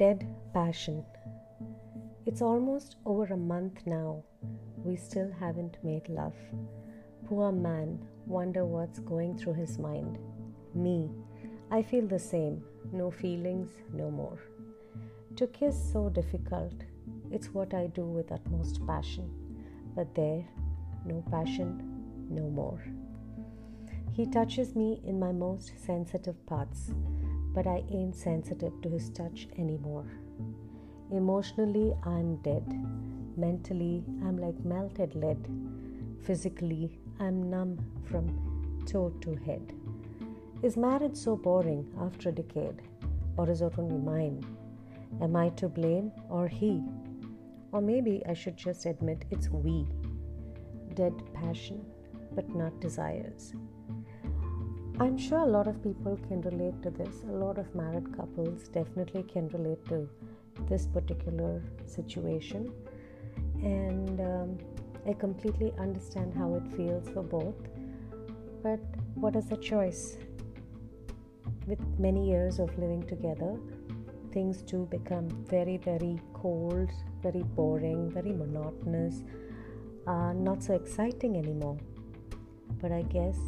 Dead passion. It's almost over a month now. We still haven't made love. Poor man, wonder what's going through his mind. Me, I feel the same. No feelings, no more. To kiss so difficult. It's what I do with utmost passion. But there, no passion, no more. He touches me in my most sensitive parts but I ain't sensitive to his touch anymore. Emotionally, I'm dead. Mentally, I'm like melted lead. Physically, I'm numb from toe to head. Is marriage so boring after a decade? Or is it only mine? Am I to blame or he? Or maybe I should just admit it's we. Dead passion, but not desires. I'm sure a lot of people can relate to this. A lot of married couples definitely can relate to this particular situation. And um, I completely understand how it feels for both. But what is the choice? With many years of living together, things do become very, very cold, very boring, very monotonous, uh, not so exciting anymore. But I guess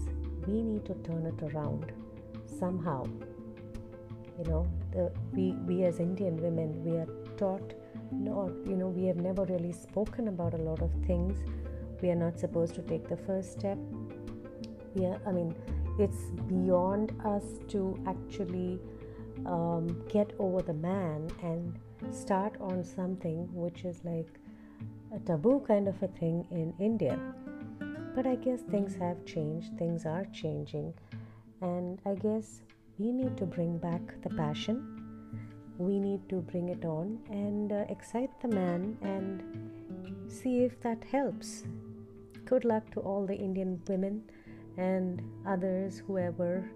we need to turn it around somehow. You know the, we we as indian women we are taught not you know we have never really spoken about a lot of things. We are not supposed to take the first step. We are i mean it's beyond us to actually um, get over the man and start on something which is like a taboo kind of a thing in india but I guess things have changed, things are changing, and I guess we need to bring back the passion. We need to bring it on and uh, excite the man and see if that helps. Good luck to all the Indian women and others, whoever